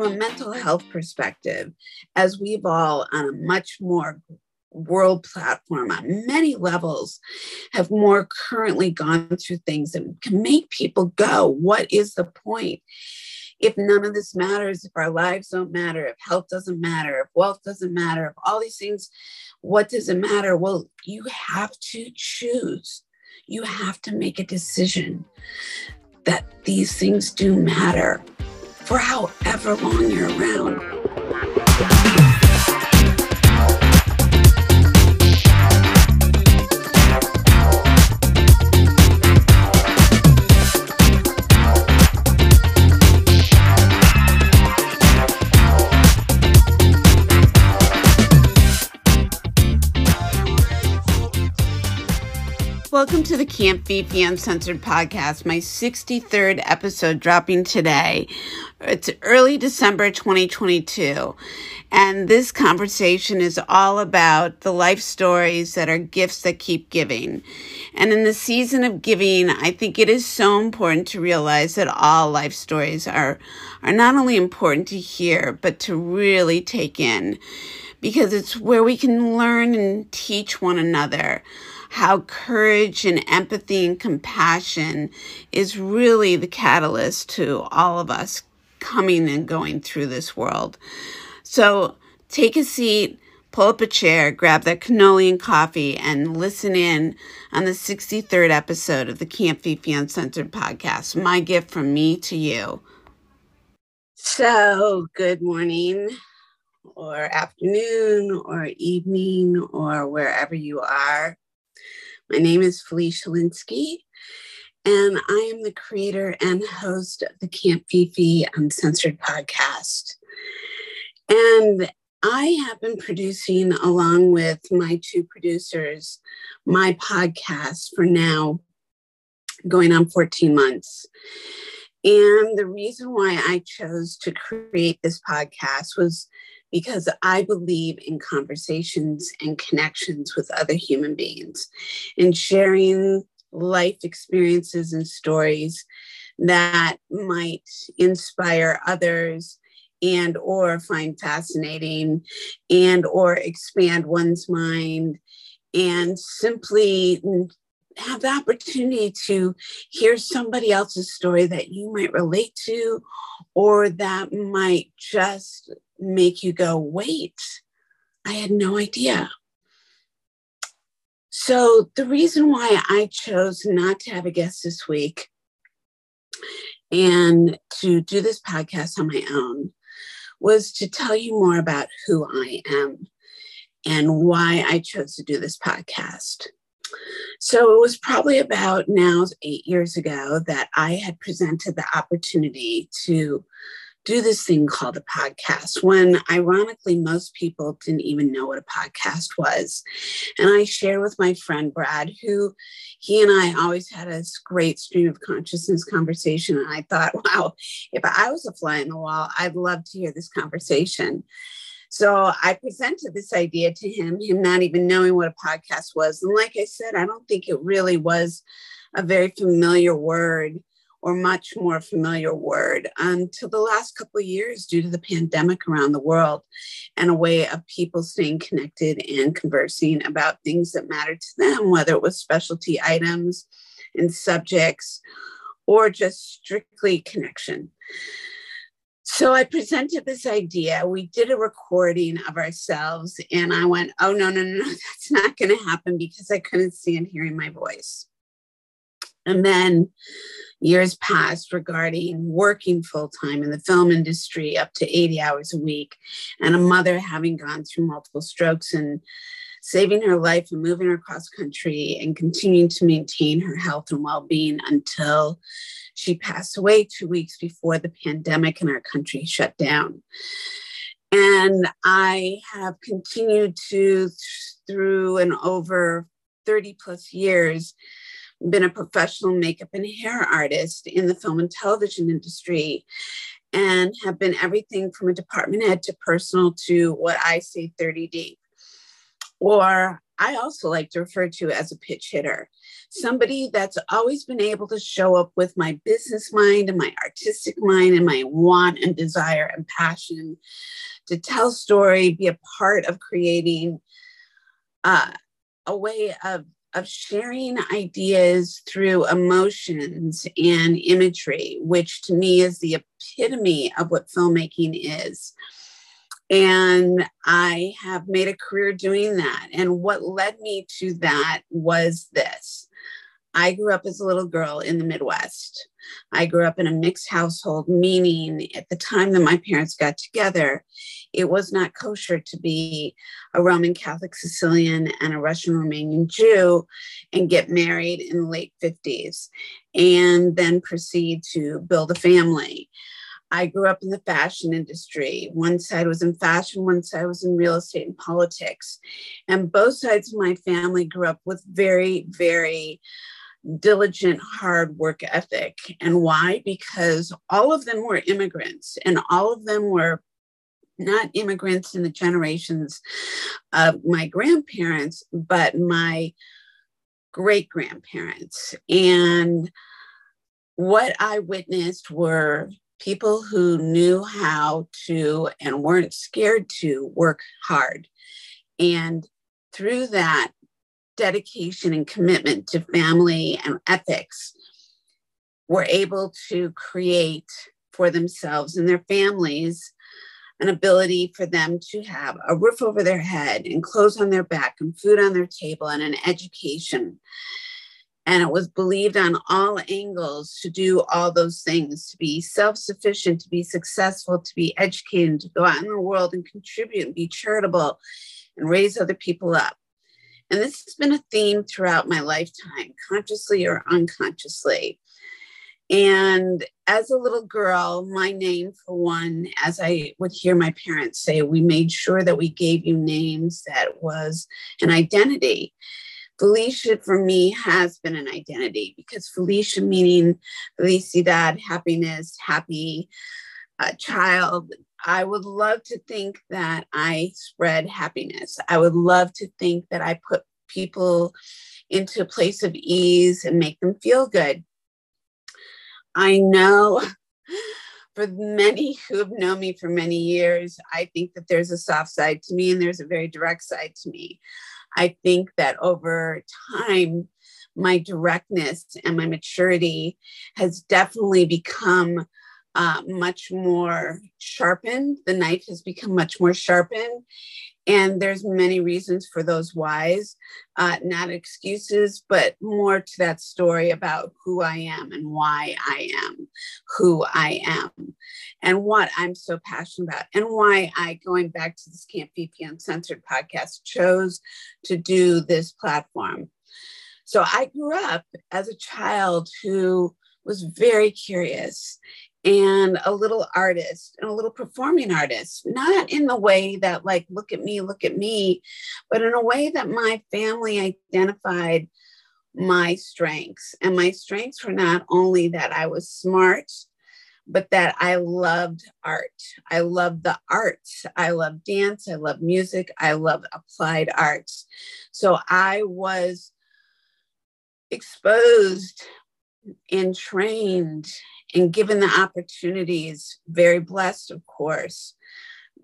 from a mental health perspective, as we've all on a much more world platform on many levels have more currently gone through things that can make people go, what is the point? If none of this matters, if our lives don't matter, if health doesn't matter, if wealth doesn't matter, if all these things, what does it matter? Well, you have to choose. You have to make a decision that these things do matter for however long you're around. Welcome to the Camp Fifi Uncensored podcast, my 63rd episode dropping today. It's early December 2022, and this conversation is all about the life stories that are gifts that keep giving. And in the season of giving, I think it is so important to realize that all life stories are, are not only important to hear, but to really take in because it's where we can learn and teach one another how courage and empathy and compassion is really the catalyst to all of us coming and going through this world. So take a seat, pull up a chair, grab that cannoli and coffee, and listen in on the 63rd episode of the Camp Fifi Uncensored podcast. My gift from me to you. So, good morning, or afternoon, or evening, or wherever you are. My name is Felicia Linsky, and I am the creator and host of the Camp Fifi um, Uncensored podcast. And I have been producing, along with my two producers, my podcast for now going on 14 months. And the reason why I chose to create this podcast was because I believe in conversations and connections with other human beings and sharing life experiences and stories that might inspire others and or find fascinating and or expand one's mind and simply have the opportunity to hear somebody else's story that you might relate to or that might just make you go, wait, I had no idea. So, the reason why I chose not to have a guest this week and to do this podcast on my own was to tell you more about who I am and why I chose to do this podcast. So it was probably about now eight years ago that I had presented the opportunity to do this thing called a podcast when ironically most people didn't even know what a podcast was. And i shared with my friend brad who he and i always had a great stream of consciousness conversation. And i thought wow if i was a fly in the wall i'd love to hear this conversation. So I presented this idea to him, him not even knowing what a podcast was. And like I said, I don't think it really was a very familiar word or much more familiar word um, until the last couple of years due to the pandemic around the world and a way of people staying connected and conversing about things that matter to them, whether it was specialty items and subjects or just strictly connection. So I presented this idea. We did a recording of ourselves, and I went, Oh, no, no, no, that's not going to happen because I couldn't stand hearing my voice. And then years passed regarding working full time in the film industry up to 80 hours a week, and a mother having gone through multiple strokes and saving her life and moving her across country and continuing to maintain her health and well being until she passed away two weeks before the pandemic in our country shut down. And I have continued to, through and over 30 plus years, been a professional makeup and hair artist in the film and television industry and have been everything from a department head to personal to what I say 30 deep. Or I also like to refer to as a pitch hitter. somebody that's always been able to show up with my business mind and my artistic mind and my want and desire and passion to tell story, be a part of creating uh, a way of of sharing ideas through emotions and imagery, which to me is the epitome of what filmmaking is. And I have made a career doing that. And what led me to that was this I grew up as a little girl in the Midwest. I grew up in a mixed household, meaning at the time that my parents got together, it was not kosher to be a Roman Catholic Sicilian and a Russian Romanian Jew and get married in the late 50s and then proceed to build a family. I grew up in the fashion industry. One side was in fashion, one side was in real estate and politics. And both sides of my family grew up with very, very diligent, hard work ethic. And why? Because all of them were immigrants and all of them were not immigrants in the generations of my grandparents, but my great grandparents. And what I witnessed were people who knew how to and weren't scared to work hard. And through that, dedication and commitment to family and ethics were able to create for themselves and their families an ability for them to have a roof over their head and clothes on their back and food on their table and an education. And it was believed on all angles to do all those things to be self sufficient, to be successful, to be educated, to go out in the world and contribute and be charitable and raise other people up. And this has been a theme throughout my lifetime, consciously or unconsciously. And as a little girl, my name, for one, as I would hear my parents say, we made sure that we gave you names that was an identity. Felicia for me has been an identity because Felicia meaning felicidad, happiness, happy uh, child, I would love to think that I spread happiness. I would love to think that I put people into a place of ease and make them feel good. I know for many who have known me for many years, I think that there's a soft side to me and there's a very direct side to me. I think that over time, my directness and my maturity has definitely become uh, much more sharpened. The knife has become much more sharpened. And there's many reasons for those whys, uh, not excuses, but more to that story about who I am and why I am who I am and what I'm so passionate about and why I, going back to this Camp Fifi Uncensored podcast, chose to do this platform. So I grew up as a child who was very curious and a little artist and a little performing artist, not in the way that, like, look at me, look at me, but in a way that my family identified my strengths. And my strengths were not only that I was smart, but that I loved art. I loved the arts. I love dance. I love music. I love applied arts. So I was exposed and trained and given the opportunities, very blessed, of course,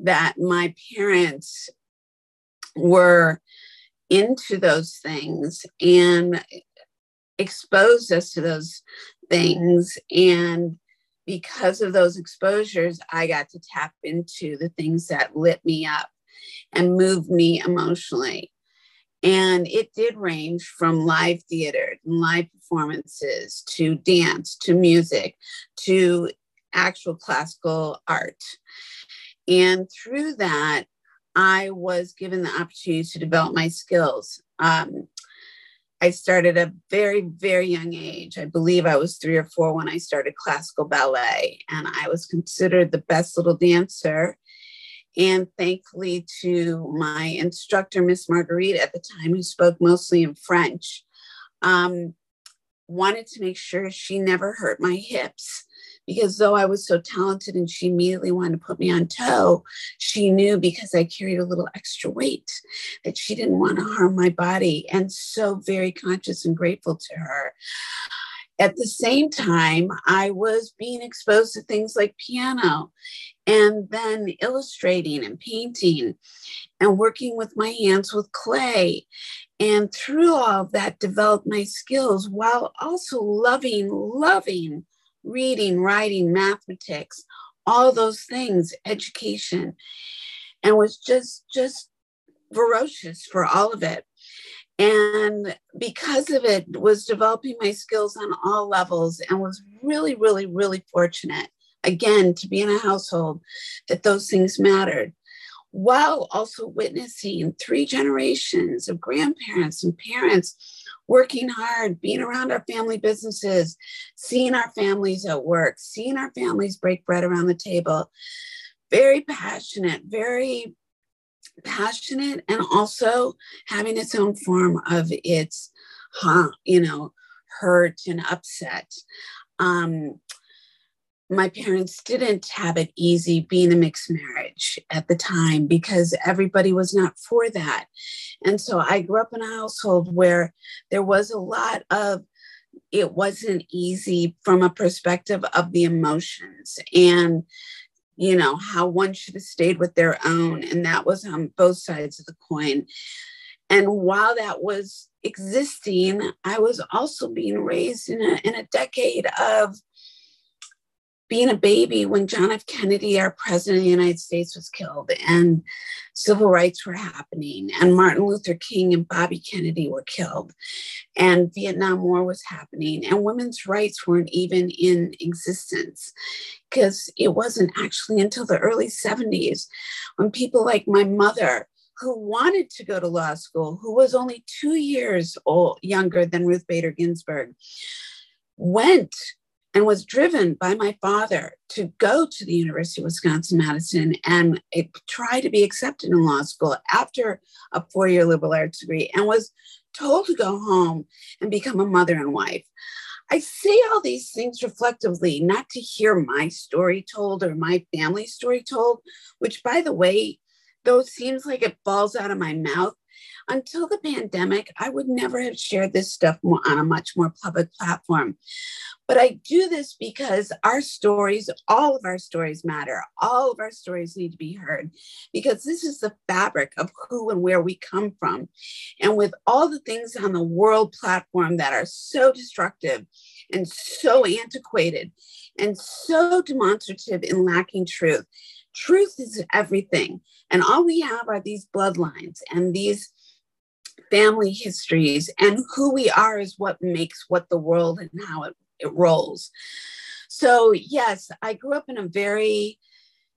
that my parents were into those things and exposed us to those things. And because of those exposures, I got to tap into the things that lit me up and moved me emotionally. And it did range from live theater, and live performances, to dance, to music, to actual classical art. And through that, I was given the opportunity to develop my skills. Um, I started at a very, very young age. I believe I was three or four when I started classical ballet, and I was considered the best little dancer and thankfully to my instructor, Miss Marguerite, at the time, who spoke mostly in French, um, wanted to make sure she never hurt my hips because though I was so talented and she immediately wanted to put me on toe, she knew because I carried a little extra weight that she didn't want to harm my body. And so very conscious and grateful to her. At the same time, I was being exposed to things like piano and then illustrating and painting and working with my hands with clay. And through all of that, developed my skills while also loving, loving reading, writing, mathematics, all those things, education, and was just, just ferocious for all of it. And because of it, was developing my skills on all levels and was really, really, really fortunate again to be in a household that those things mattered while also witnessing three generations of grandparents and parents working hard, being around our family businesses, seeing our families at work, seeing our families break bread around the table. Very passionate, very passionate, and also having its own form of its, huh, you know, hurt and upset. Um, my parents didn't have it easy being a mixed marriage at the time because everybody was not for that. And so I grew up in a household where there was a lot of it wasn't easy from a perspective of the emotions and you know how one should have stayed with their own and that was on both sides of the coin. And while that was existing i was also being raised in a, in a decade of being a baby when John F. Kennedy, our president of the United States, was killed and civil rights were happening, and Martin Luther King and Bobby Kennedy were killed, and Vietnam War was happening, and women's rights weren't even in existence because it wasn't actually until the early 70s when people like my mother who wanted to go to law school, who was only two years old, younger than Ruth Bader Ginsburg, went and was driven by my father to go to the University of Wisconsin Madison and try to be accepted in law school after a four year liberal arts degree and was told to go home and become a mother and wife. I say all these things reflectively, not to hear my story told or my family story told, which, by the way, though it seems like it falls out of my mouth, until the pandemic, I would never have shared this stuff more, on a much more public platform. But I do this because our stories, all of our stories matter. All of our stories need to be heard because this is the fabric of who and where we come from. And with all the things on the world platform that are so destructive and so antiquated and so demonstrative in lacking truth, truth is everything. And all we have are these bloodlines and these family histories and who we are is what makes what the world and how it it rolls. So, yes, I grew up in a very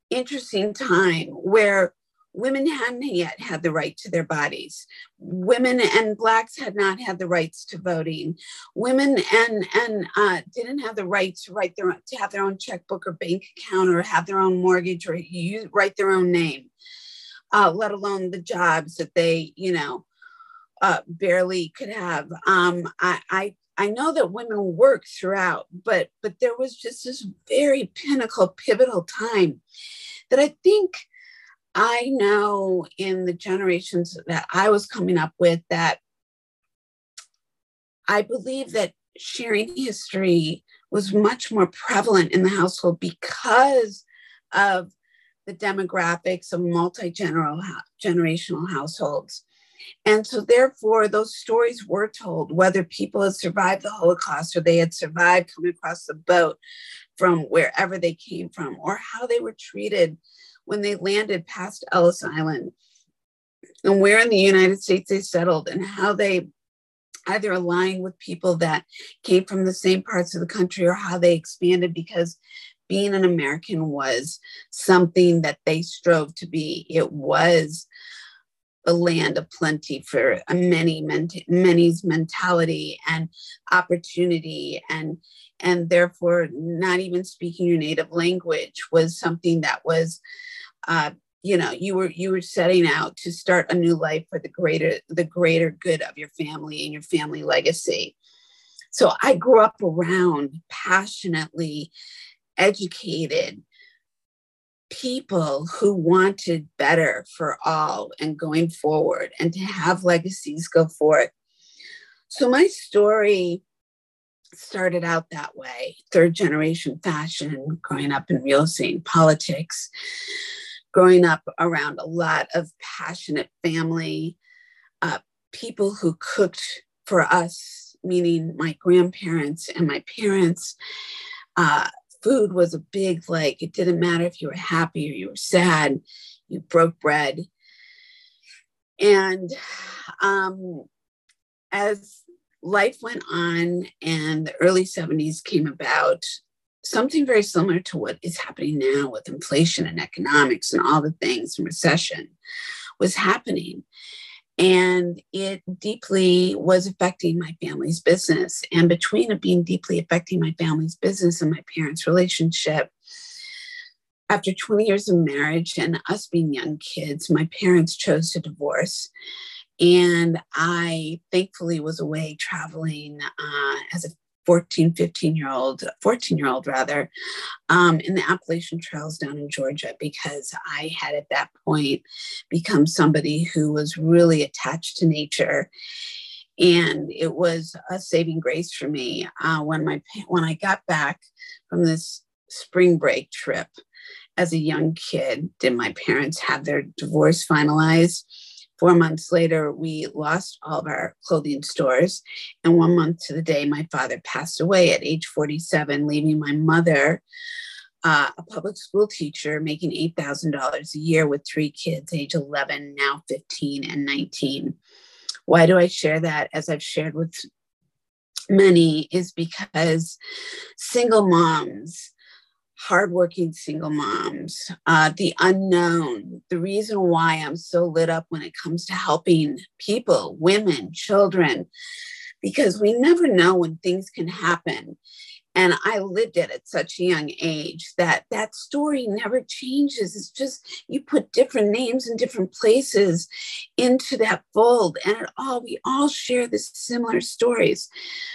interesting time where women hadn't yet had the right to their bodies. Women and blacks had not had the rights to voting. Women and and uh, didn't have the right to write their to have their own checkbook or bank account or have their own mortgage or use, write their own name. Uh, let alone the jobs that they, you know, uh, barely could have. Um, I, I I know that women worked throughout, but but there was just this very pinnacle, pivotal time that I think I know in the generations that I was coming up with that I believe that sharing history was much more prevalent in the household because of the demographics of multi-generational households. And so, therefore, those stories were told, whether people had survived the Holocaust or they had survived coming across the boat from wherever they came from, or how they were treated when they landed past Ellis Island, and where in the United States they settled, and how they either aligned with people that came from the same parts of the country or how they expanded because being an American was something that they strove to be. It was a land of plenty for many many's mentality and opportunity and and therefore not even speaking your native language was something that was uh, you know you were you were setting out to start a new life for the greater the greater good of your family and your family legacy so i grew up around passionately educated people who wanted better for all and going forward and to have legacies go forth. So my story started out that way third generation fashion, growing up in real estate and politics, growing up around a lot of passionate family, uh, people who cooked for us, meaning my grandparents and my parents. Uh, food was a big like it didn't matter if you were happy or you were sad you broke bread and um, as life went on and the early 70s came about something very similar to what is happening now with inflation and economics and all the things and recession was happening and it deeply was affecting my family's business. And between it being deeply affecting my family's business and my parents' relationship, after 20 years of marriage and us being young kids, my parents chose to divorce. And I thankfully was away traveling uh, as a 14, 15 year old, 14 year old rather, um, in the Appalachian Trails down in Georgia because I had at that point become somebody who was really attached to nature. And it was a saving grace for me uh, when my when I got back from this spring break trip as a young kid. Did my parents have their divorce finalized? Four months later, we lost all of our clothing stores. And one month to the day, my father passed away at age 47, leaving my mother, uh, a public school teacher, making $8,000 a year with three kids, age 11, now 15, and 19. Why do I share that? As I've shared with many, is because single moms hardworking single moms, uh, the unknown, the reason why I'm so lit up when it comes to helping people, women, children, because we never know when things can happen and i lived it at such a young age that that story never changes. It's just you put different names and different places into that fold and it all we all share this similar stories.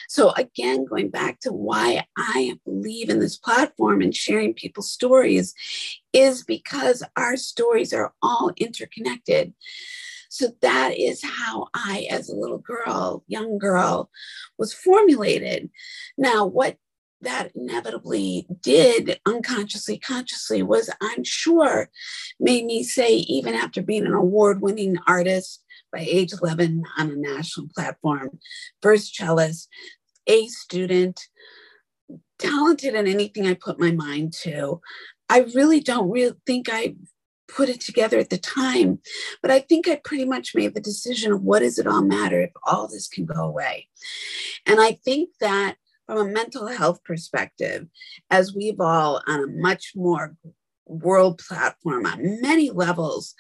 So again going back to why i believe in this platform and sharing people's stories is because our stories are all interconnected. So that is how I, as a little girl, young girl, was formulated. Now, what that inevitably did unconsciously, consciously was, I'm sure, made me say, even after being an award winning artist by age 11 on a national platform, first cellist, A student, talented in anything I put my mind to. I really don't really think I put it together at the time, but I think I pretty much made the decision of what does it all matter if all this can go away. And I think that from a mental health perspective, as we've all on a much more world platform on many levels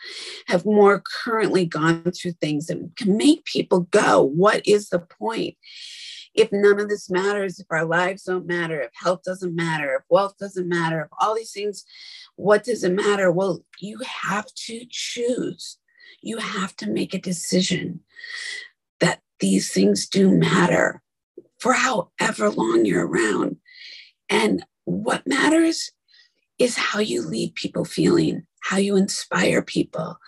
have more currently gone through things that can make people go, what is the point? If none of this matters, if our lives don't matter, if health doesn't matter, if wealth doesn't matter, if all these things, what does it matter? Well, you have to choose. You have to make a decision that these things do matter for however long you're around. And what matters is how you leave people feeling, how you inspire people.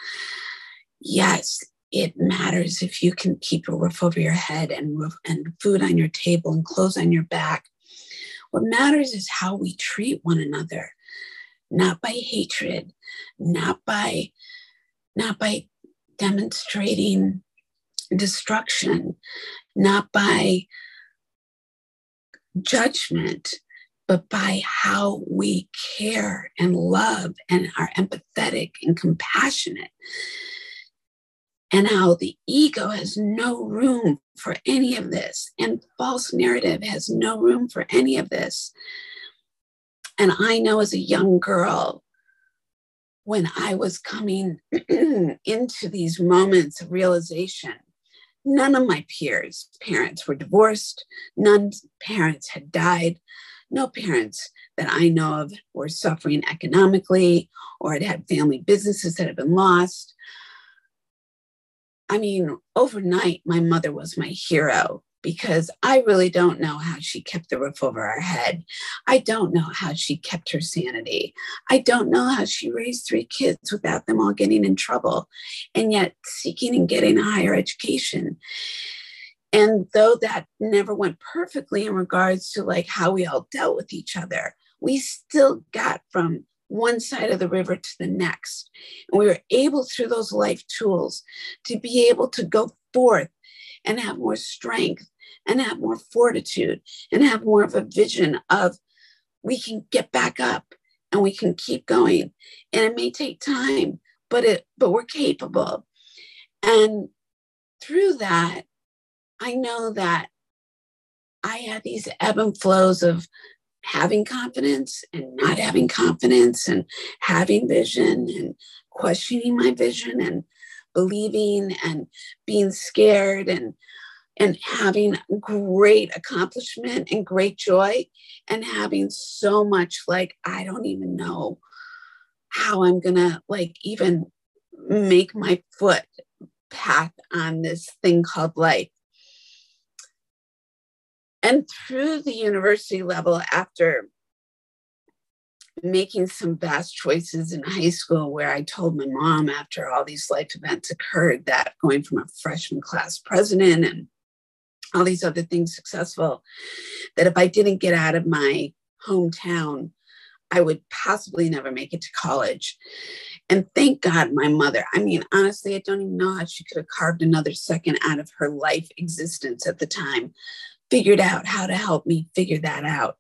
Yes, it matters if you can keep a roof over your head and, roof, and food on your table and clothes on your back. What matters is how we treat one another, not by hatred, not by not by demonstrating destruction, not by judgment, but by how we care and love and are empathetic and compassionate. And how the ego has no room for any of this, and false narrative has no room for any of this. And I know as a young girl, when I was coming into these moments of realization, None of my peers' parents were divorced. None's parents had died. No parents that I know of were suffering economically or had had family businesses that had been lost. I mean, overnight, my mother was my hero because I really don't know how she kept the roof over our head. I don't know how she kept her sanity. I don't know how she raised three kids without them all getting in trouble and yet seeking and getting a higher education. And though that never went perfectly in regards to like how we all dealt with each other, we still got from one side of the river to the next. And we were able through those life tools to be able to go forth and have more strength and have more fortitude and have more of a vision of we can get back up and we can keep going. And it may take time but it but we're capable. And through that i know that i had these ebb and flows of having confidence and not having confidence and having vision and questioning my vision and believing and being scared and and having great accomplishment and great joy and having so much like i don't even know how i'm gonna like even make my foot path on this thing called life. And through the university level after making some vast choices in high school where I told my mom after all these life events occurred that going from a freshman class president and all these other things successful, that if I didn't get out of my hometown, I would possibly never make it to college. And thank God my mother, I mean, honestly, I don't even know how she could have carved another second out of her life existence at the time, figured out how to help me figure that out.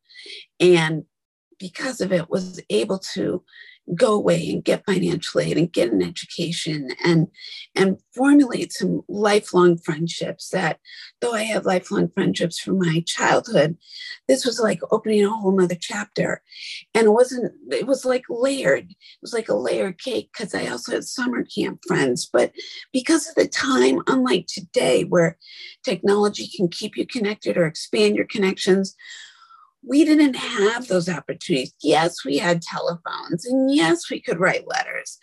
And because of it, was able to go away and get financial aid and get an education and and formulate some lifelong friendships that though i have lifelong friendships from my childhood this was like opening a whole nother chapter. And it wasn't it was like layered it was like a layered cake because i also had summer camp friends. But because of the time unlike today where technology can keep you connected or expand your connections we didn't have those opportunities. Yes, we had telephones and yes, we could write letters,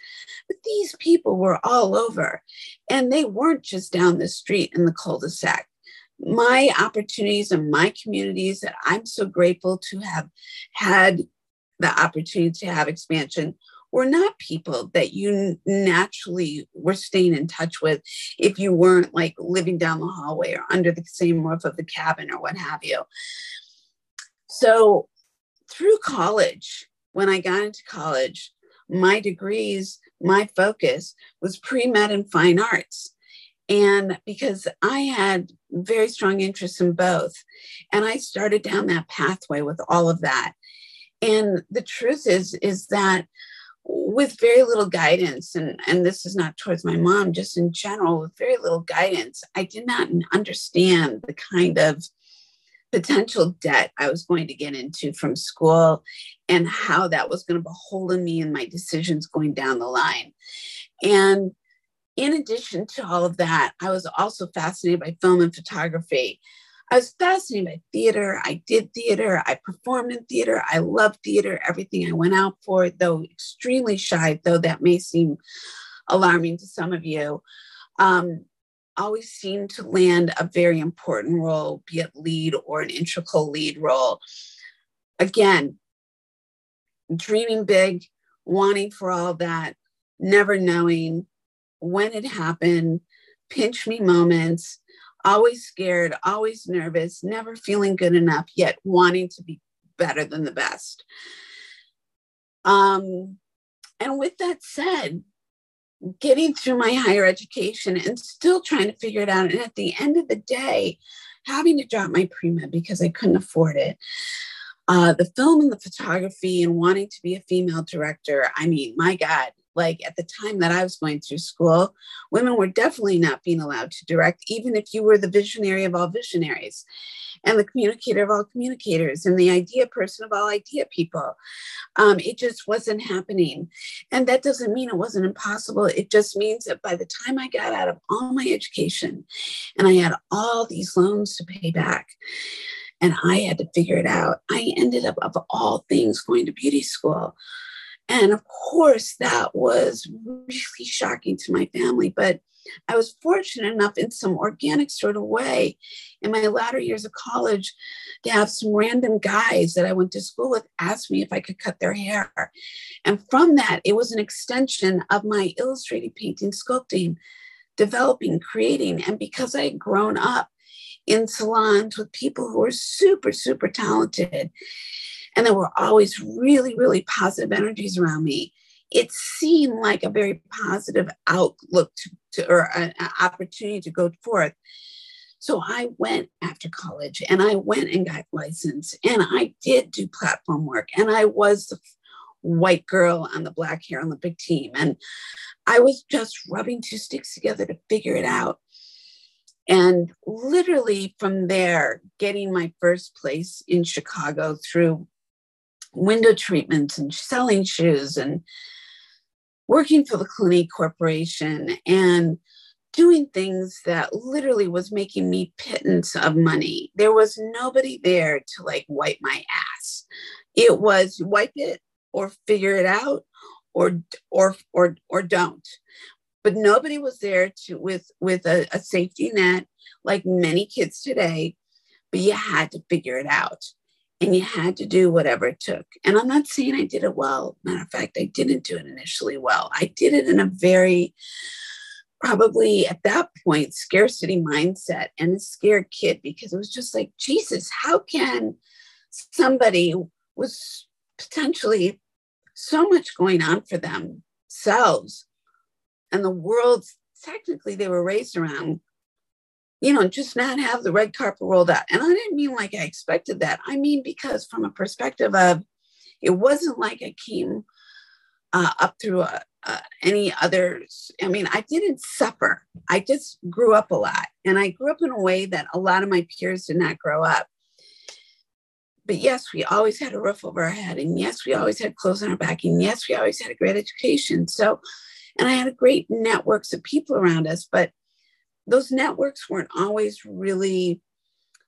but these people were all over and they weren't just down the street in the cul de sac. My opportunities and my communities that I'm so grateful to have had the opportunity to have expansion were not people that you naturally were staying in touch with if you weren't like living down the hallway or under the same roof of the cabin or what have you. So through college, when I got into college, my degrees, my focus was pre med and fine arts. And because I had very strong interests in both, and I started down that pathway with all of that. And the truth is, is that with very little guidance, and, and this is not towards my mom, just in general, with very little guidance, I did not understand the kind of potential debt I was going to get into from school and how that was going to be beholden me in my decisions going down the line. And in addition to all of that, I was also fascinated by film and photography. I was fascinated by theater. I did theater. I performed in theater. I loved theater, everything I went out for, though extremely shy, though that may seem alarming to some of you. Um, always seem to land a very important role, be it lead or an integral lead role. Again, dreaming big, wanting for all that, never knowing when it happened, pinch me moments, always scared, always nervous, never feeling good enough, yet wanting to be better than the best. Um, and with that said, getting through my higher education and still trying to figure it out. And at the end of the day, having to drop my pre med because I couldn't afford it. Uh, the film and the photography and wanting to be a female director. I mean, my God, like at the time that I was going through school, women were definitely not being allowed to direct, even if you were the visionary of all visionaries and the communicator of all communicators and the idea person of all idea people. Um, it just wasn't happening. And that doesn't mean it wasn't impossible. It just means that by the time I got out of all my education and I had all these loans to pay back, and I had to figure it out. I ended up, of all things, going to beauty school And of course, that was really shocking to my family. But I was fortunate enough in some organic sort of way in my latter years of college to have some random guys that I went to school with ask me if I could cut their hair. And from that, it was an extension of my illustrating, painting, sculpting, developing, creating. And because I had grown up in salons with people who were super, super talented and there were always really, really positive energies around me, it seemed like a very positive outlook to, to or an opportunity to go forth. So I went after college and I went and got licensed and I did do platform work and I was the white girl on the black hair Olympic team. And I was just rubbing two sticks together to figure it out. And literally from there, getting my first place in Chicago through window treatments and selling shoes and working for the Clinique Corporation and doing things that literally was making me pittance of money. There was nobody there to like wipe my ass. It was wipe it or figure it out or or or or don't. But nobody was there to with with a, a safety net like many kids today, but you had to figure it out and you had to do whatever it took. And I'm not saying I did it well. Matter of fact, I didn't do it initially well. I did it in a very probably at that point scarcity mindset and a scared kid because it was just like jesus how can somebody with potentially so much going on for themselves and the world technically they were raised around you know just not have the red carpet rolled out and i didn't mean like i expected that i mean because from a perspective of it wasn't like i came uh, up through a, uh, any others. I mean, I didn't suffer. I just grew up a lot. And I grew up in a way that a lot of my peers did not grow up. But yes, we always had a roof over our head. And yes, we always had clothes on our back. And yes, we always had a great education. So, and I had a great networks of people around us. But those networks weren't always really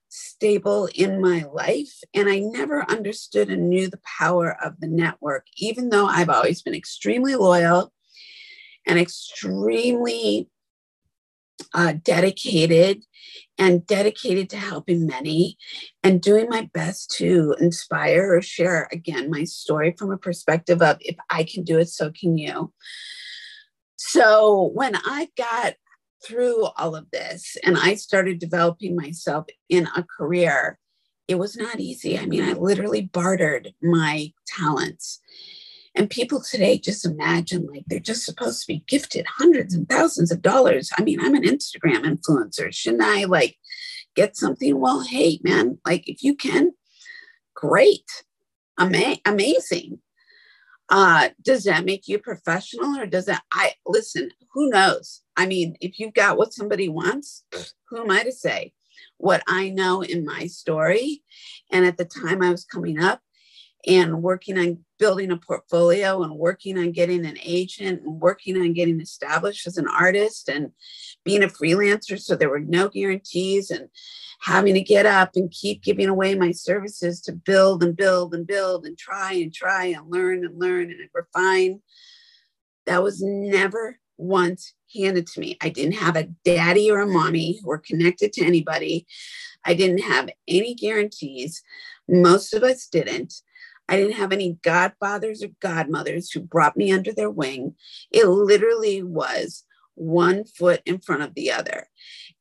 stable in my life. And I never understood and knew the power of the network, even though I've always been extremely loyal and extremely uh, dedicated and dedicated to helping many and doing my best to inspire or share again my story from a perspective of if I can do it, so can you. So when I got through all of this and I started developing myself in a career, it was not easy. I mean, I literally bartered my talents. And people today just imagine like they're just supposed to be gifted hundreds and thousands of dollars. I mean, I'm an Instagram influencer. Shouldn't I like get something? Well, hey, man, like if you can, great, Ama- amazing. Uh, does that make you professional or does that? I listen, who knows? I mean, if you've got what somebody wants, who am I to say? What I know in my story. And at the time I was coming up and working on building a portfolio and working on getting an agent and working on getting established as an artist and being a freelancer. So there were no guarantees and having to get up and keep giving away my services to build and build and build and try and try and learn and learn and refine. That was never once handed to me. I didn't have a daddy or a mommy who were connected to anybody. I didn't have any guarantees. Most of us didn't. I didn't have any godfathers or godmothers who brought me under their wing. It literally was one foot in front of the other.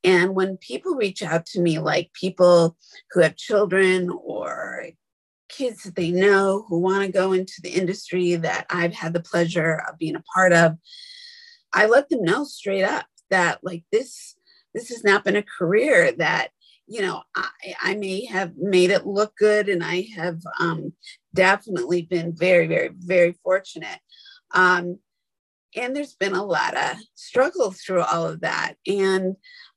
And when people reach out to me, like people who have children or kids that they know who want to go into the industry that I've had the pleasure of being a part of, I let them know straight up that like this this has not been a career that you know I, I may have made it look good and I have um, definitely been very very very fortunate. Um, and there's been a lot of struggle through all of that. And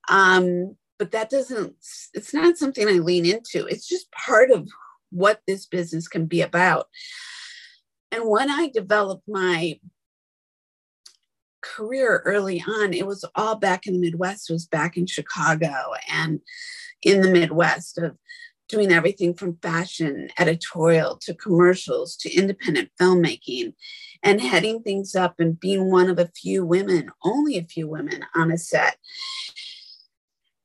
um, but that doesn't it's not something i lean into. It's just part of what this business can be about. And when i developed my career early on, it was all back in the Midwest, it was back in Chicago. And in the Midwest of doing everything from fashion, editorial to commercials to independent filmmaking and heading things up and being one of a few women, only a few women on a set.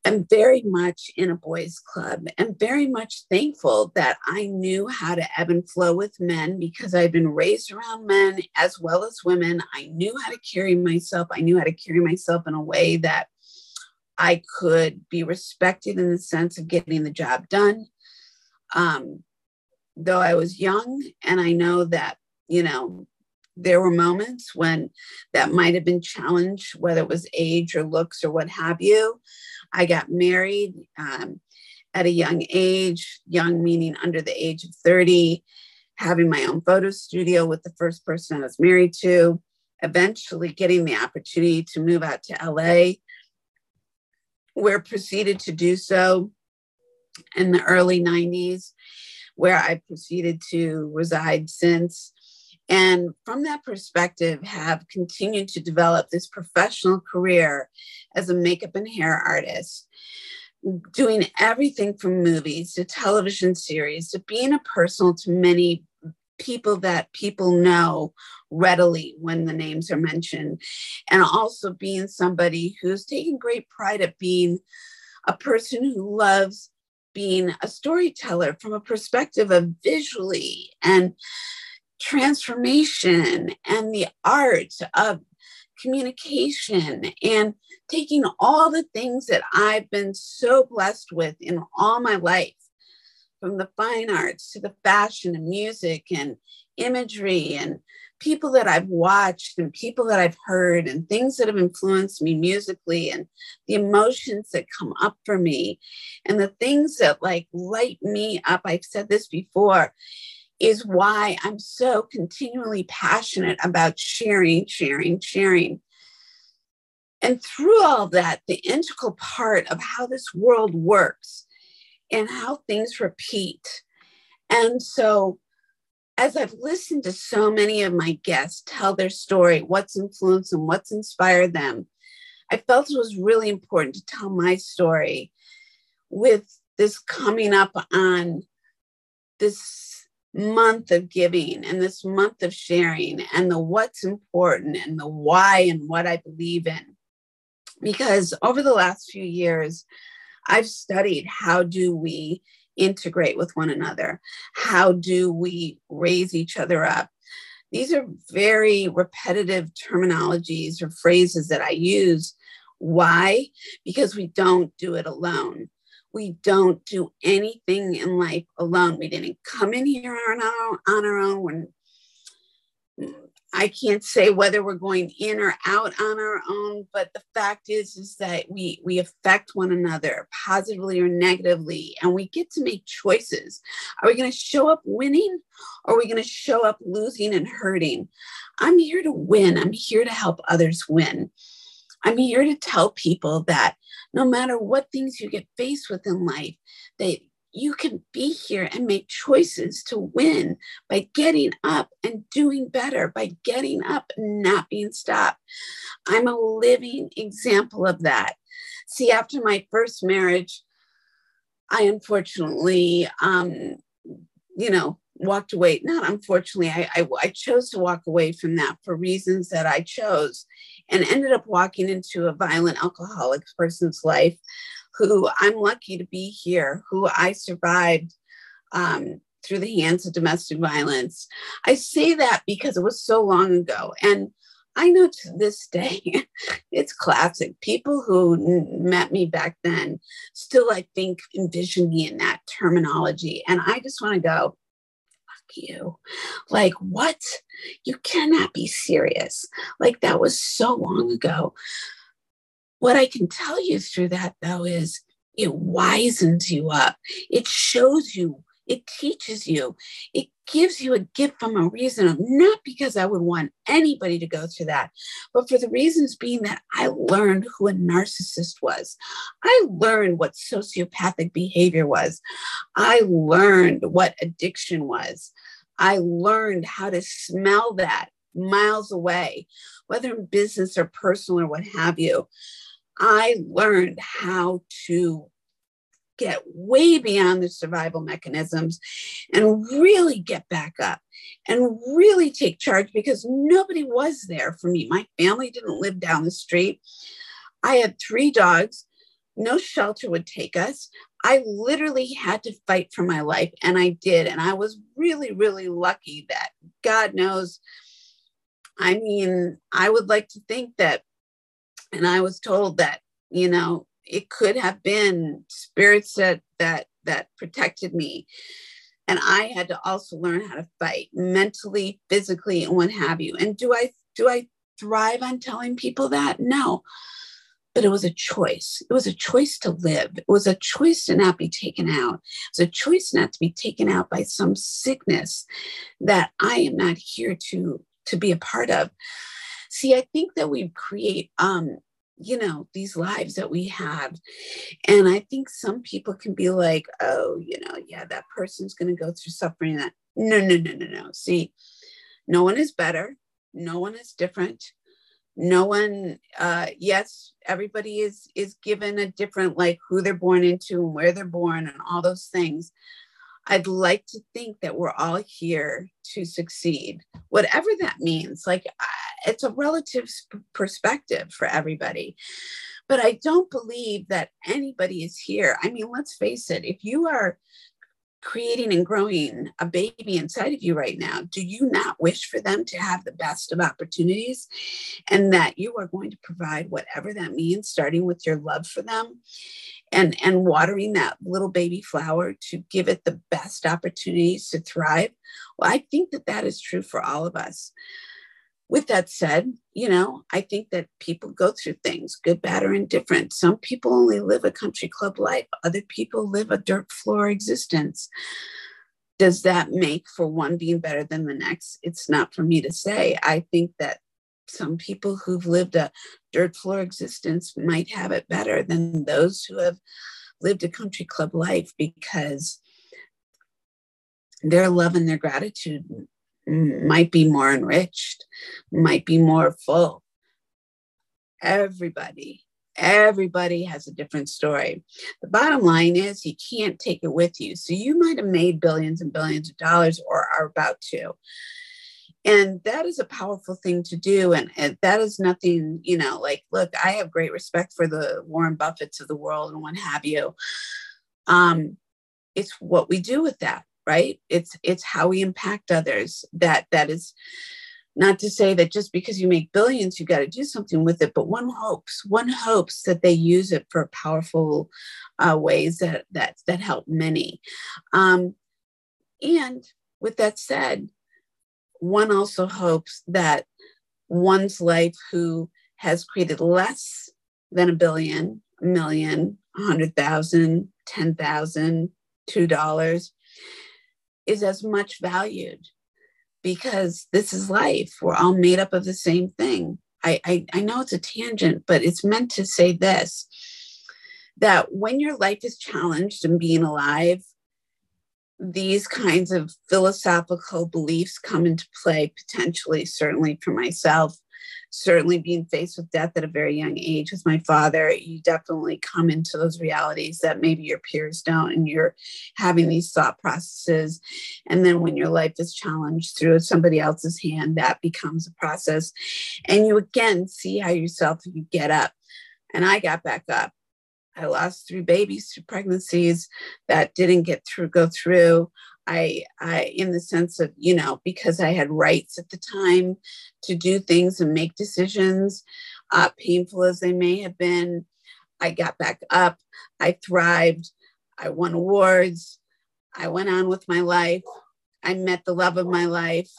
I'm very much in a boys' club and very much thankful that I knew how to ebb and flow with men because I've been raised around men as well as women. I knew how to carry myself. I knew how to carry myself in a way that I could be respected in the sense of getting the job done. Um, though I was young, and I know that, you know, there were moments when that might have been challenged, whether it was age or looks or what have you. I got married um, at a young age, young meaning under the age of 30, having my own photo studio with the first person I was married to, eventually getting the opportunity to move out to LA, where proceeded to do so in the early 90s, where I proceeded to reside since. And from that perspective, have continued to develop this professional career as a makeup and hair artist, doing everything from movies to television series to being a personal to many people that people know readily when the names are mentioned, and also being somebody who's taking great pride at being a person who loves being a storyteller from a perspective of visually and transformation and the art of communication and taking all the things that I've been so blessed with in all my life, from the fine arts to the fashion and music and imagery and people that I've watched and people that I've heard and things that have influenced me musically and the emotions that come up for me and the things that like light me up. I've said this before is why I'm so continually passionate about sharing, sharing, sharing. And through all that, the integral part of how this world works and how things repeat. And so, as I've listened to so many of my guests tell their story, what's influenced and what's inspired them, I felt it was really important to tell my story with this coming up on this month of giving and this month of sharing and the what's important and the why and what I believe in. Because over the last few years, I've studied how do we integrate with one another? How do we raise each other up? These are very repetitive terminologies or phrases that I use. Why? Because we don't do it alone we don't do anything in life alone. We didn't come in here on our, on our own. When I can't say whether we're going in or out on our own, but the fact is, is that we we affect one another positively or negatively, and we get to make choices. Are we going to show up winning, or are we going to show up losing and hurting? I'm here to win. I'm here to help others win. I'm here to tell people that no matter what things you get faced with in life, that you can be here and make choices to win by getting up and doing better, by getting up and not being stopped. I'm a living example of that. See, after my first marriage, I unfortunately, um, you know, walked away. Not unfortunately, I, I, I chose to walk away from that for reasons that I chose and ended up walking into a violent alcoholic person's life who I'm lucky to be here, who I survived um, through the hands of domestic violence. I say that because it was so long ago. And I know to this day, it's classic. People who met me back then still, I think, envision me in that terminology. And I just want to go, fuck you. Like, what? You cannot be serious. Like, that was so long ago. What I can tell you through that, though, is it wisens you up. It shows you, it teaches you, it gives you a gift from a reason, not because I would want anybody to go through that, but for the reasons being that I learned who a narcissist was. I learned what sociopathic behavior was. I learned what addiction was. I learned how to smell that miles away, whether in business or personal or what have you. I learned how to get way beyond the survival mechanisms and really get back up and really take charge because nobody was there for me. My family didn't live down the street. I had three dogs. No shelter would take us. I literally had to fight for my life, and I did. And I was really, really lucky that God knows. I mean, I would like to think that, and I was told that, you know, it could have been spirits that that that protected me. And i had to also learn how to fight mentally physically and what have you. And do i do i thrive on telling people that? No. But it was a choice. It was a choice to live. It was a choice to not be taken out. It was a choice not to be taken out by some sickness that i am not here to to be a part of see i think that we create um you know these lives that we have. And i think some people can be like oh you know yeah that person's going to go through suffering that. No no no no no. See no one is better. No one is different. No one uh yes everybody is is given a different like who they're born into and where they're born and all those things. I'd like to think that we're all here to succeed, whatever that means. Like, it's a relative perspective for everybody. But I don't believe that anybody is here. I mean, let's face it, if you are creating and growing a baby inside of you right now, do you not wish for them to have the best of opportunities and that you are going to provide whatever that means, starting with your love for them and and watering that little baby flower to give it the best opportunities to thrive well i think that that is true for all of us with that said you know i think that people go through things good bad or indifferent. Some people only live a country club life. Other people live a dirt floor existence. Does that make for one being better than the next? It's not for me to say. I think that some people who've lived a dirt floor existence might have it better than those who have lived a country club life because their love and their gratitude might be more enriched, might be more full. Everybody, everybody has a different story. The bottom line is you can't take it with you. So you might have made billions and billions of dollars or are about to and that is a powerful thing to do and, and, that is nothing you know like look i have great respect for the warren buffetts of the world and what have you um it's what we do with that right? It's it's how we impact others. That that is not to say that just because you make billions you got to do something with it but one hopes one hopes that they use it for powerful uh, ways that that that help many. Um and with that said one also hopes that one's life who has created less than a billion, a million, a hundred thousand, ten thousand, two dollars is as much valued because this is life. We're all made up of the same thing. I, I, I know it's a tangent, but it's meant to say this that when your life is challenged and being alive, these kinds of philosophical beliefs come into play potentially, certainly for myself. Certainly, being faced with death at a very young age with my father, you definitely come into those realities that maybe your peers don't, and you're having these thought processes. And then, when your life is challenged through somebody else's hand, that becomes a process. And you again see how yourself you get up. And I got back up I lost three babies through pregnancies that didn't get through, go through. I, I, in the sense of, you know, because I had rights at the time to do things and make decisions, uh, painful as they may have been, I got back up. I thrived. I won awards. I went on with my life. I met the love of my life.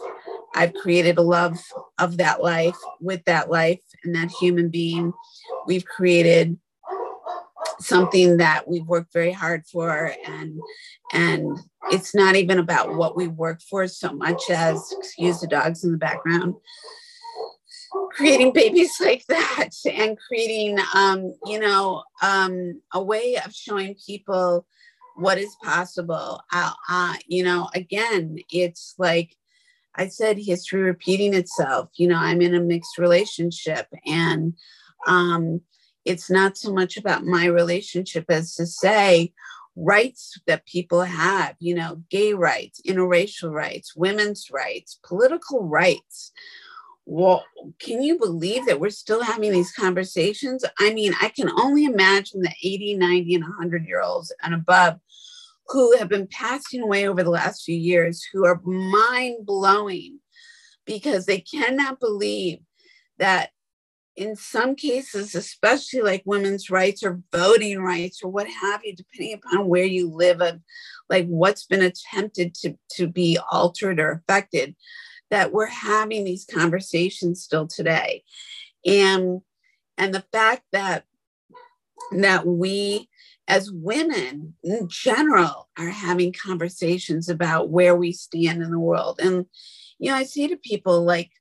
I've created a love of that life with that life and that human being. We've created something that we've worked very hard for and and it's not even about what we work for so much as excuse the dogs in the background creating babies like that and creating um, you know um, a way of showing people what is possible. Uh, uh, you know again it's like i said history repeating itself. You know i'm in a mixed relationship and um, it's not so much about my relationship as to say rights that people have, you know, gay rights, interracial rights, women's rights, political rights. Well, can you believe that we're still having these conversations? I mean, I can only imagine the 80, 90, and 100 year olds and above who have been passing away over the last few years who are mind blowing because they cannot believe that in some cases, especially like women's rights or voting rights or what have you, depending upon where you live, of like what's been attempted to, to be altered or affected, that we're having these conversations still today. And and the fact that that we as women in general are having conversations about where we stand in the world. And you know, I say to people like,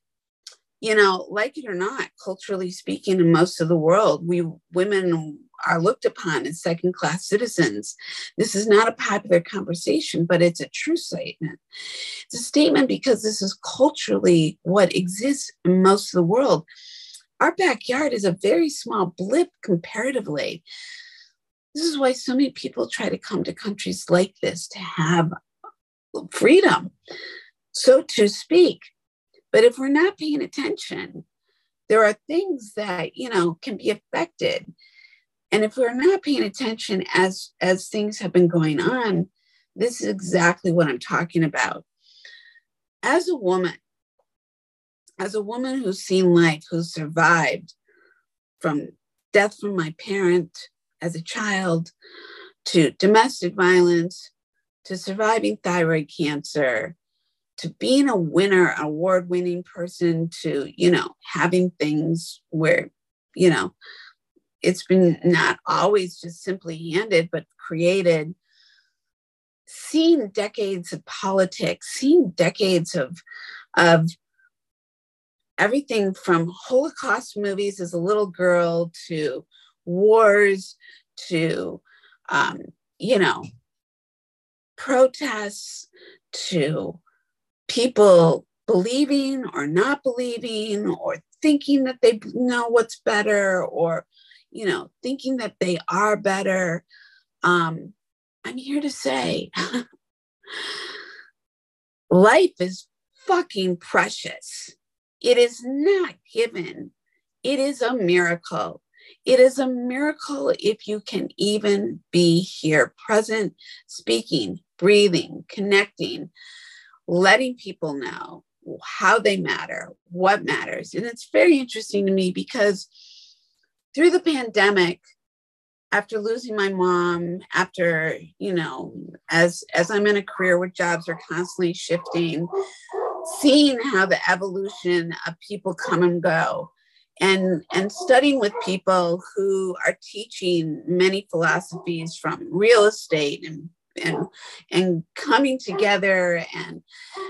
you know, like it or not, culturally speaking, in most of the world, we women are looked upon as second class citizens. This is not a popular conversation, but it's a true statement. It's a statement because this is culturally what exists in most of the world. Our backyard is a very small blip comparatively. This is why so many people try to come to countries like this to have freedom, so to speak. But if we're not paying attention, there are things that, you know, can be affected. And if we're not paying attention as as things have been going on, this is exactly what I'm talking about. As a woman, as a woman who's seen life, who's survived from death from my parent as a child to domestic violence to surviving thyroid cancer to being a winner, award winning person, to, you know, having things where, you know, it's been not always just simply handed, but created. Seeing decades of politics, seeing decades of, of everything from Holocaust movies as a little girl to wars to, um, you know, protests to people believing or not believing or thinking that they know what's better or you know thinking that they are better. Um i'm here to say life is fucking precious. It is not given. It is a miracle. It is a miracle if you can even be here present speaking breathing connecting letting people know how they matter, what matters. And it's very interesting to me because through the pandemic, after losing my mom, after, you know, as as I'm in a career where jobs are constantly shifting, seeing how the evolution of people come and go and and studying with people who are teaching many philosophies from real estate and and and coming together and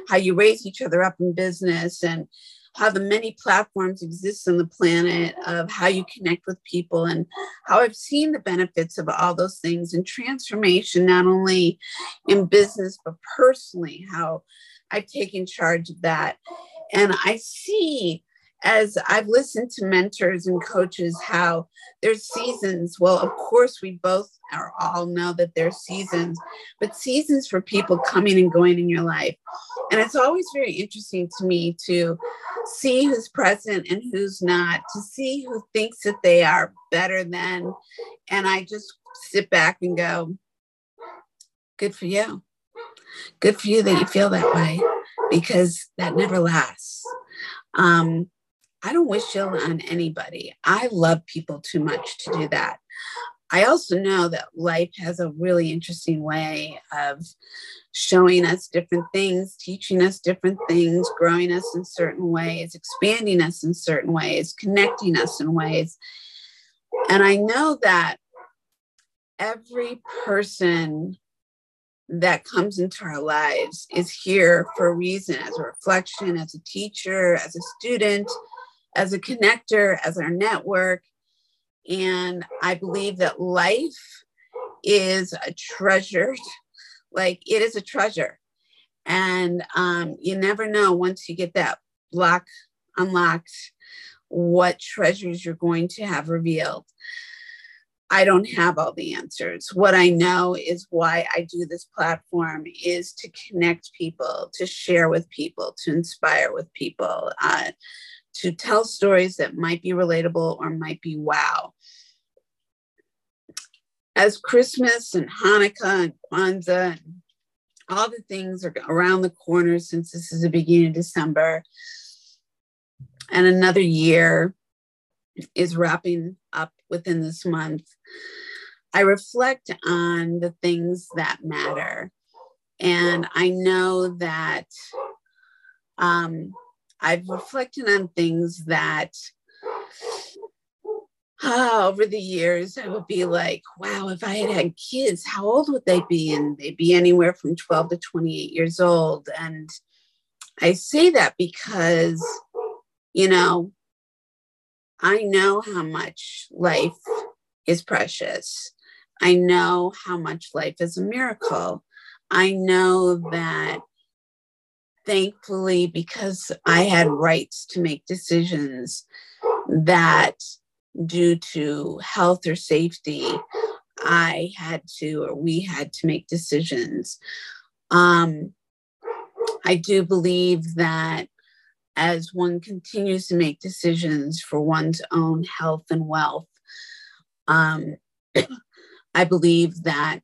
how you raise each other up in business and how the many platforms exist on the planet of how you connect with people and how I've seen the benefits of all those things and transformation, not only in business, but personally, how I've taken charge of that. And I see as I've listened to mentors and coaches how there's seasons. Well, of course, we both are all know that there's seasons, but seasons for people coming and going in your life. And it's always very interesting to me to see who's present and who's not, to see who thinks that they are better than. And I just sit back and go, good for you. Good for you that you feel that way because that never lasts. Um, I don't wish ill on anybody. I love people too much to do that. I also know that life has a really interesting way of showing us different things, teaching us different things, growing us in certain ways, expanding us in certain ways, connecting us in ways. And I know that every person that comes into our lives is here for a reason as a reflection, as a teacher, as a student, as a connector, as our network. And I believe that life is a treasure, like it is a treasure. And um, you never know once you get that lock unlocked what treasures you're going to have revealed. I don't have all the answers. What I know is why I do this platform is to connect people, to share with people, to inspire with people, uh, to tell stories that might be relatable or might be wow. As Christmas and Hanukkah and Kwanzaa and all the things are around the corner since this is the beginning of December, and another year is wrapping up within this month, I reflect on the things that matter. And I know that um, I've reflected on things that uh, over the years, I would be like, wow, if I had had kids, how old would they be? And they'd be anywhere from 12 to 28 years old. And I say that because, you know, I know how much life is precious. I know how much life is a miracle. I know that thankfully, because I had rights to make decisions that due to health or safety, I had to, or we had to make decisions. Um, I do believe that as one continues to make decisions for one's own health and wealth. Um, I believe that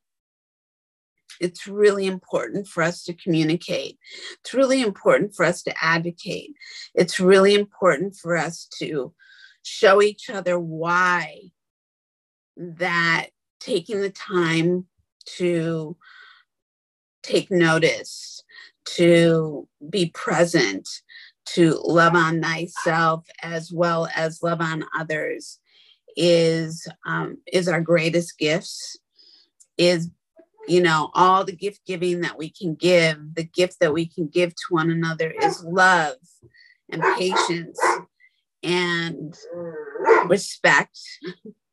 it's really important for us to communicate. It's really important for us to advocate. It's really important for us to show each other why that taking the time to take notice, to be present, to love on thyself as well as love on others is um, is our greatest gifts is you know all the gift giving that we can give the gift that we can give to one another is love and patience and respect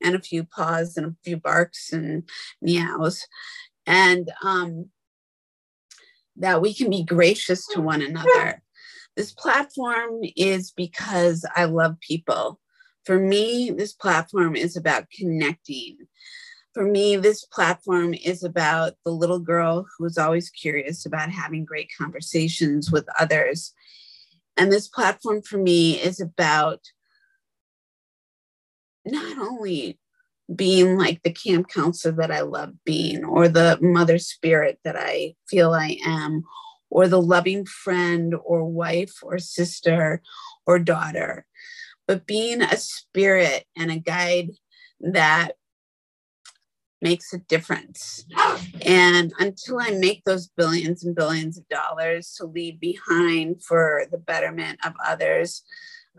and a few paws and a few barks and meows and um, that we can be gracious to one another this platform is because I love people. For me, this platform is about connecting. For me, this platform is about the little girl who is always curious about having great conversations with others. And this platform for me is about not only being like the camp counselor that I love being, or the mother spirit that I feel I am, or the loving friend or wife or sister or daughter, but being a spirit and a guide that makes a difference. And until I make those billions and billions of dollars to leave behind for the betterment of others,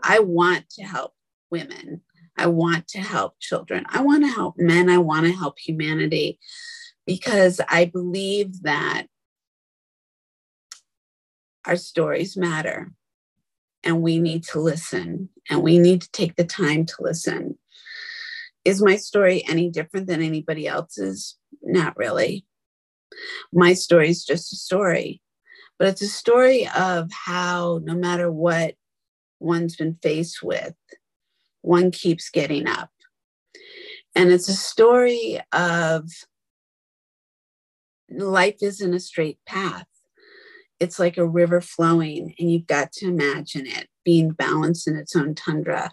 I want to help women. I want to help children. I want to help men. I want to help humanity because I believe that our stories matter and we need to listen and we need to take the time to listen. Is my story any different than anybody else's? Not really. My story is just a story, but it's a story of how, no matter what one's been faced with, one keeps getting up. And it's a story of life isn't a straight path it's like a river flowing, and you've got to imagine it being balanced in its own tundra,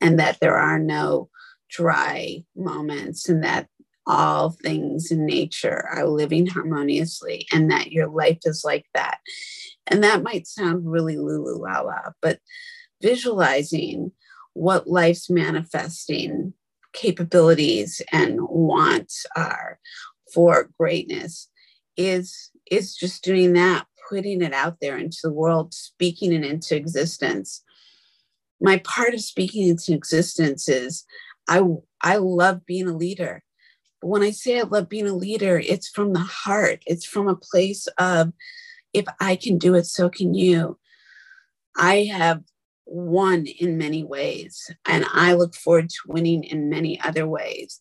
and that there are no dry moments, and that all things in nature are living harmoniously, and that your life is like that. And that might sound really lulu la la, but visualizing what life's manifesting capabilities and wants are for greatness is is just doing that putting it out there into the world, speaking it into existence. My part of speaking into existence is I, I love being a leader. But when I say I love being a leader, it's from the heart. It's from a place of, if I can do it, so can you. I have won in many ways, and I look forward to winning in many other ways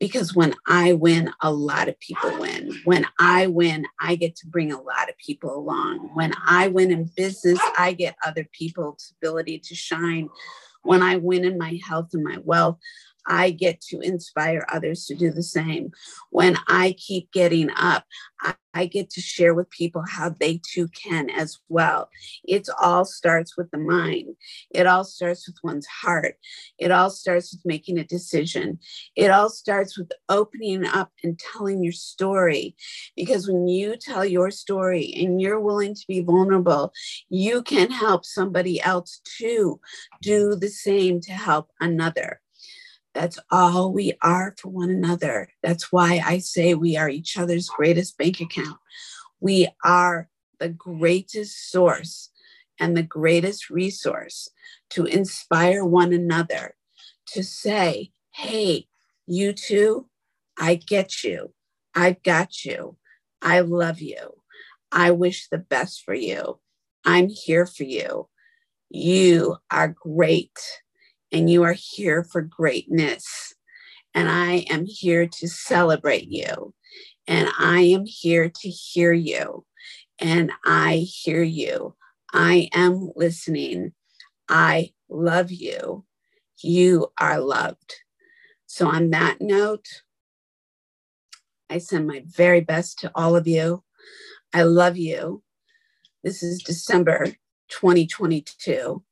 because when I win, a lot of people win. When I win, I get to bring a lot of people along. When I win in business, I get other people's ability to shine. When I win in my health and my wealth, I get to inspire others to do the same. When I keep getting up, I, I get to share with people how they too can as well. It all starts with the mind. It all starts with one's heart. It all starts with making a decision. It all starts with opening up and telling your story. Because when you tell your story and you're willing to be vulnerable, you can help somebody else too do the same to help another. That's all we are for one another. That's why I say we are each other's greatest bank account. We are the greatest source and the greatest resource to inspire one another to say, hey, you too, I get you. I've got you. I love you. I wish the best for you. I'm here for you. You are great and you are here for greatness. And I am here to celebrate you. And I am here to hear you. And I hear you. I am listening. I love you. You are loved. So, on that note, I send my very best to all of you. I love you. This is December 2022,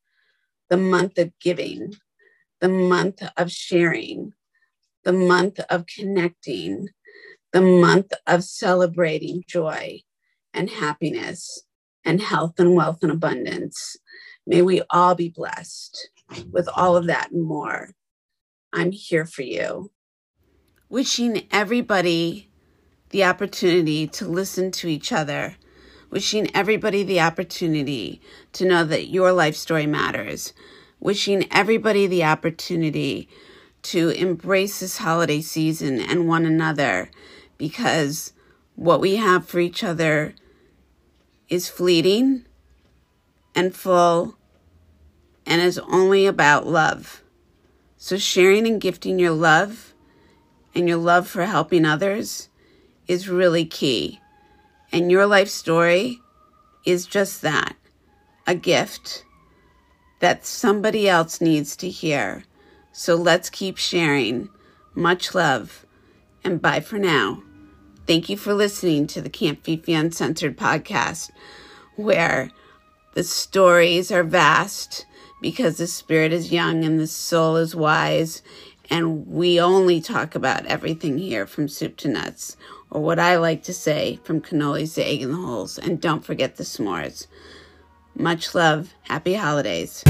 the month of giving the month of sharing, the month of connecting, the month of celebrating joy and happiness and health and wealth and abundance. May we all be blessed with all of that and more. I'm here for you. Wishing everybody the opportunity to listen to each other. Wishing everybody the opportunity to know that your life story matters wishing everybody the opportunity to embrace this holiday season and one another because what we have for each other is fleeting and full and is only about love. So, sharing and gifting your love and your love for helping others is really key. And your life story is just that a gift that somebody else needs to hear. So let's keep sharing. Much love and bye for now. Thank you for listening to the Camp Fifi Uncensored podcast, where the stories are vast because the spirit is young and the soul is wise. And we only talk about everything here from soup to nuts, or what I like to say, from cannolis to egg in the holes. And don't forget the s'mores. Much love. Happy holidays.